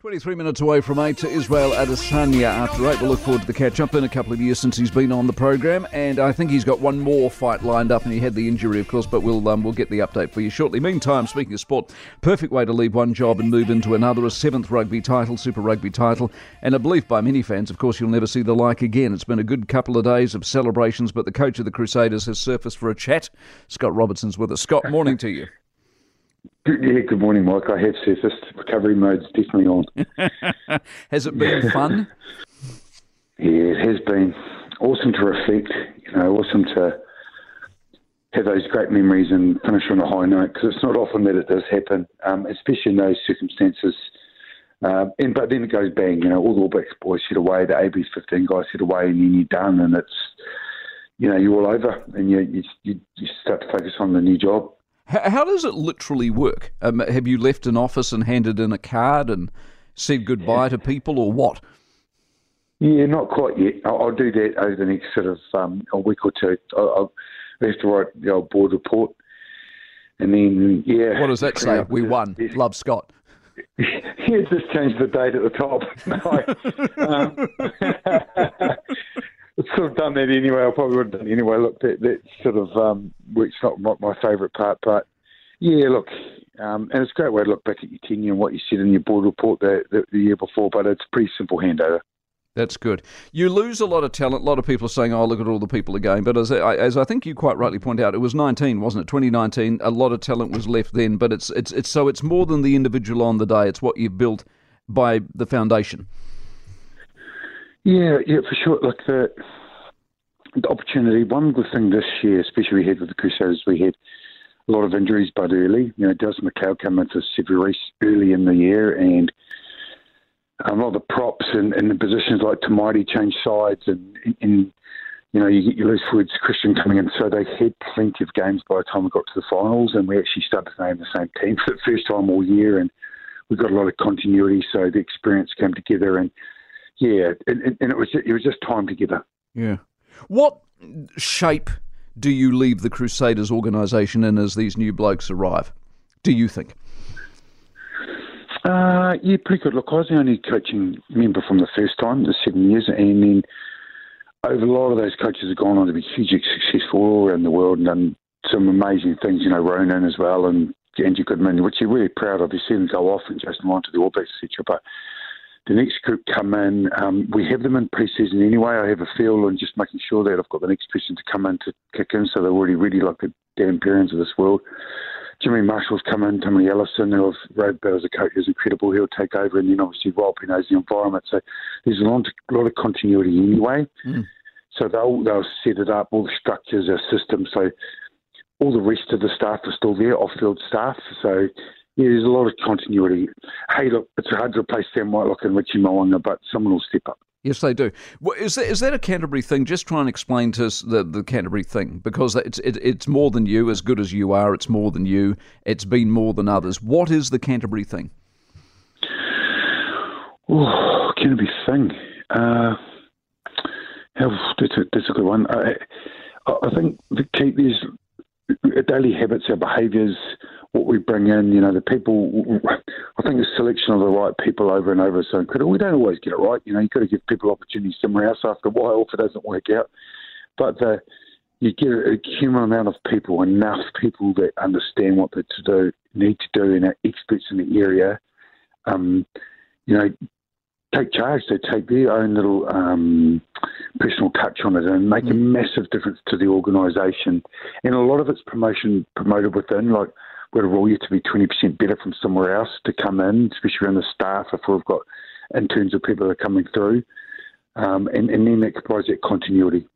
23 minutes away from 8 to Israel Adesanya after 8. We'll look forward to the catch up in a couple of years since he's been on the program. And I think he's got one more fight lined up, and he had the injury, of course, but we'll, um, we'll get the update for you shortly. Meantime, speaking of sport, perfect way to leave one job and move into another. A seventh rugby title, Super Rugby title, and a belief by many fans, of course, you'll never see the like again. It's been a good couple of days of celebrations, but the coach of the Crusaders has surfaced for a chat. Scott Robertson's with us. Scott, morning to you. Yeah, good morning, Mike. I have surfaced. Recovery mode's definitely on. Has it been fun? yeah, it has been awesome to reflect. You know, awesome to have those great memories and finish on a high note because it's not often that it does happen, um, especially in those circumstances. Uh, and but then it goes bang. You know, all the All Blacks boys head away, the AB's 15 guys head away, and then you're done, and it's you know you're all over, and you you, you start to focus on the new job. How, does it literally work? Um, have you left an office and handed in a card and said goodbye to people, or what? Yeah, not quite yet. I'll, I'll do that over the next sort of um, a week or two. I'll, I'll have to write the old board report, and then yeah. What does that say? We won. Love Scott. Yeah, just change the date at the top. No, um, I've sort of done that anyway. I probably would have done anyway. Look, that, that sort of um, work's not my, my favourite part, but yeah, look, um, and it's a great way to look back at your tenure and what you said in your board report the, the, the year before. But it's a pretty simple handover. That's good. You lose a lot of talent. A lot of people are saying, "Oh, look at all the people again." But as I, as I think you quite rightly point out, it was 19, wasn't it? 2019. A lot of talent was left then, but it's it's it's so it's more than the individual on the day. It's what you've built by the foundation. Yeah, yeah, for sure. Like the the opportunity. One good thing this year, especially we had with the Crusaders, we had a lot of injuries, but early. You know, Desmond McLeod came into severe early in the year, and a lot of the props and, and the positions like Tamaiti changed sides, and, and you know, you get your loose words Christian coming in. So they had plenty of games by the time we got to the finals, and we actually started name the same team for the first time all year, and we got a lot of continuity. So the experience came together, and yeah, and, and it was it was just time together. Yeah. What shape do you leave the Crusaders organisation in as these new blokes arrive? Do you think? Uh, yeah, pretty good. Look, I was the only coaching member from the first time, the seven years, and then over a lot of those coaches have gone on to be hugely successful all around the world and done some amazing things. You know, Ronan as well, and Andrew Goodman, which you're really proud of. You see them go off and just on to the All Blacks, etc. But the next group come in. Um, we have them in pre-season anyway. I have a feel and just making sure that I've got the next person to come in to kick in, so they're already ready, like the Dan Perrins of this world. Jimmy Marshall's come in, Tommy Ellison, who I've read about as a coach, is incredible. He'll take over, and then obviously Rob, who knows the environment. So there's a lot, a lot of continuity anyway. Mm. So they'll they'll set it up, all the structures, our system. So all the rest of the staff are still there, off-field staff. So yeah, there's a lot of continuity. Hey, look, it's hard to replace Sam Whitelock and Richie Mo'unga, but someone will step up. Yes, they do. Is that, is that a Canterbury thing? Just try and explain to us the, the Canterbury thing because it's it, it's more than you. As good as you are, it's more than you. It's been more than others. What is the Canterbury thing? Oh, Canterbury thing. Uh, that's, a, that's a good one. I, I think the key is daily habits, our behaviours what we bring in, you know, the people. I think the selection of the right people over and over is so incredible. We don't always get it right. You know, you've got to give people opportunities somewhere else after a while if it doesn't work out. But the, you get a human amount of people, enough people that understand what they to do, need to do, and are experts in the area. Um, you know, take charge. They take their own little um, personal touch on it and make mm. a massive difference to the organisation. And a lot of it's promotion promoted within, like we'd rule you to be 20% better from somewhere else to come in, especially around the staff if we've got interns or people that are coming through. Um, and, and then that provides that continuity.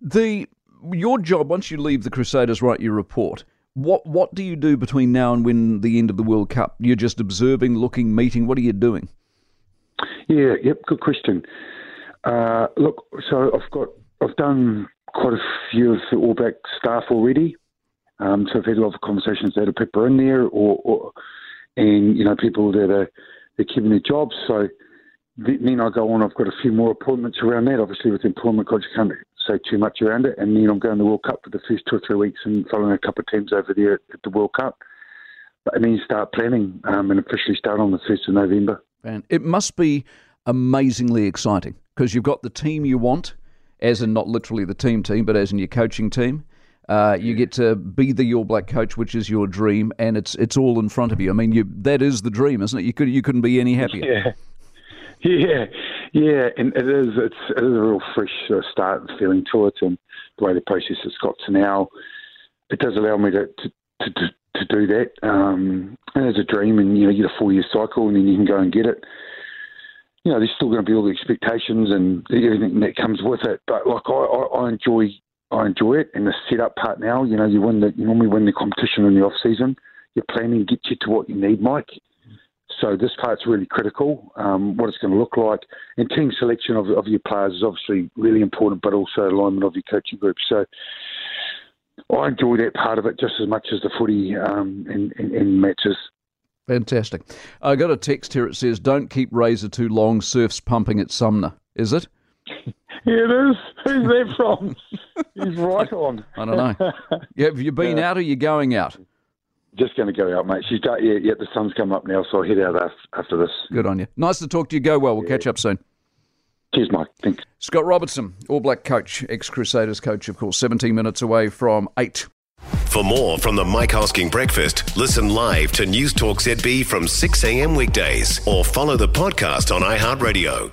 The your job once you leave the Crusaders, write your report. What what do you do between now and when the end of the World Cup? You're just observing, looking, meeting. What are you doing? Yeah, yep, good question. Uh, look, so I've got I've done quite a few of the All Black staff already. Um, so I've had a lot of conversations that are people in there, or, or and you know people that are they're keeping their jobs. So then I go on. I've got a few more appointments around that. Obviously, with employment, God, you can't say too much around it. And then I'm going to the World Cup for the first two or three weeks and following a couple of teams over there at the World Cup. And then you start planning um, and officially start on the first of November. And it must be amazingly exciting because you've got the team you want, as in not literally the team team, but as in your coaching team. Uh, you get to be the All Black coach, which is your dream, and it's it's all in front of you. I mean, you that is the dream, isn't it? You could you couldn't be any happier. Yeah, yeah, yeah, and it is. It's it is a real fresh uh, start feeling to it, and the way the process has got to now, it does allow me to to, to, to do that. Um, and as a dream, and you know, you get a four year cycle, and then you can go and get it. You know, there's still going to be all the expectations and everything that comes with it. But like, I, I, I enjoy I enjoy it, and the setup part now. You know, you win the you normally win the competition in the off season. Your planning gets you to what you need, Mike. So this part's really critical. Um, what it's going to look like, and team selection of, of your players is obviously really important, but also alignment of your coaching group. So I enjoy that part of it just as much as the footy um, matches. Fantastic. I got a text here. It says, "Don't keep Razor too long. Surf's pumping at Sumner." Is it? Yeah, it is. Who's that from? He's right on. I don't know. Yeah, have you been yeah. out or are you going out? Just going to go out, mate. She's got, yeah, yeah, the sun's come up now, so I'll head out after this. Good on you. Nice to talk to you. Go well. We'll yeah. catch up soon. Cheers, Mike. Thanks. Scott Robertson, All Black coach, ex Crusaders coach, of course, 17 minutes away from 8. For more from the Mike Hosking Breakfast, listen live to Newstalk ZB from 6 a.m. weekdays or follow the podcast on iHeartRadio.